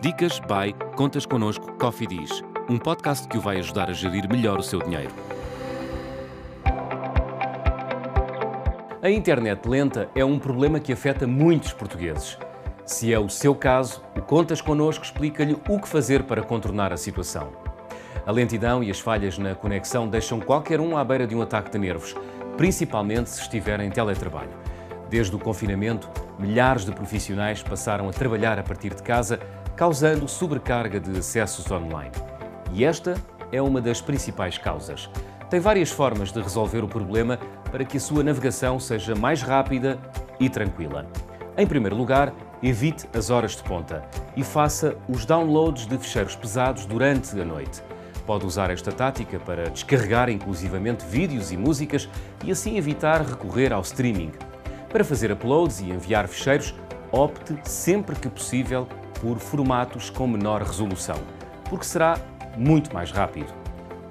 Dicas by Contas Connosco Coffee Diz, um podcast que o vai ajudar a gerir melhor o seu dinheiro. A internet lenta é um problema que afeta muitos portugueses. Se é o seu caso, o Contas Connosco explica-lhe o que fazer para contornar a situação. A lentidão e as falhas na conexão deixam qualquer um à beira de um ataque de nervos, principalmente se estiver em teletrabalho. Desde o confinamento, milhares de profissionais passaram a trabalhar a partir de casa causando sobrecarga de acessos online. E esta é uma das principais causas. Tem várias formas de resolver o problema para que a sua navegação seja mais rápida e tranquila. Em primeiro lugar, evite as horas de ponta e faça os downloads de ficheiros pesados durante a noite. Pode usar esta tática para descarregar inclusivamente vídeos e músicas e assim evitar recorrer ao streaming. Para fazer uploads e enviar ficheiros, opte sempre que possível por formatos com menor resolução, porque será muito mais rápido.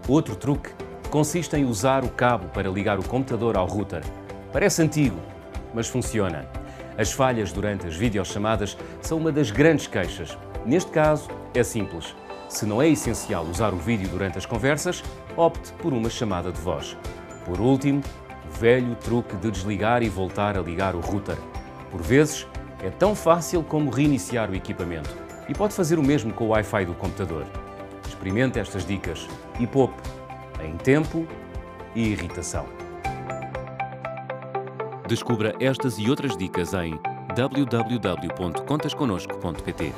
Outro truque consiste em usar o cabo para ligar o computador ao router. Parece antigo, mas funciona. As falhas durante as videochamadas são uma das grandes queixas. Neste caso, é simples. Se não é essencial usar o vídeo durante as conversas, opte por uma chamada de voz. Por último, velho truque de desligar e voltar a ligar o router. Por vezes, é tão fácil como reiniciar o equipamento e pode fazer o mesmo com o Wi-Fi do computador. Experimente estas dicas e poupe em tempo e irritação. Descubra estas e outras dicas em www.contasconosco.pt.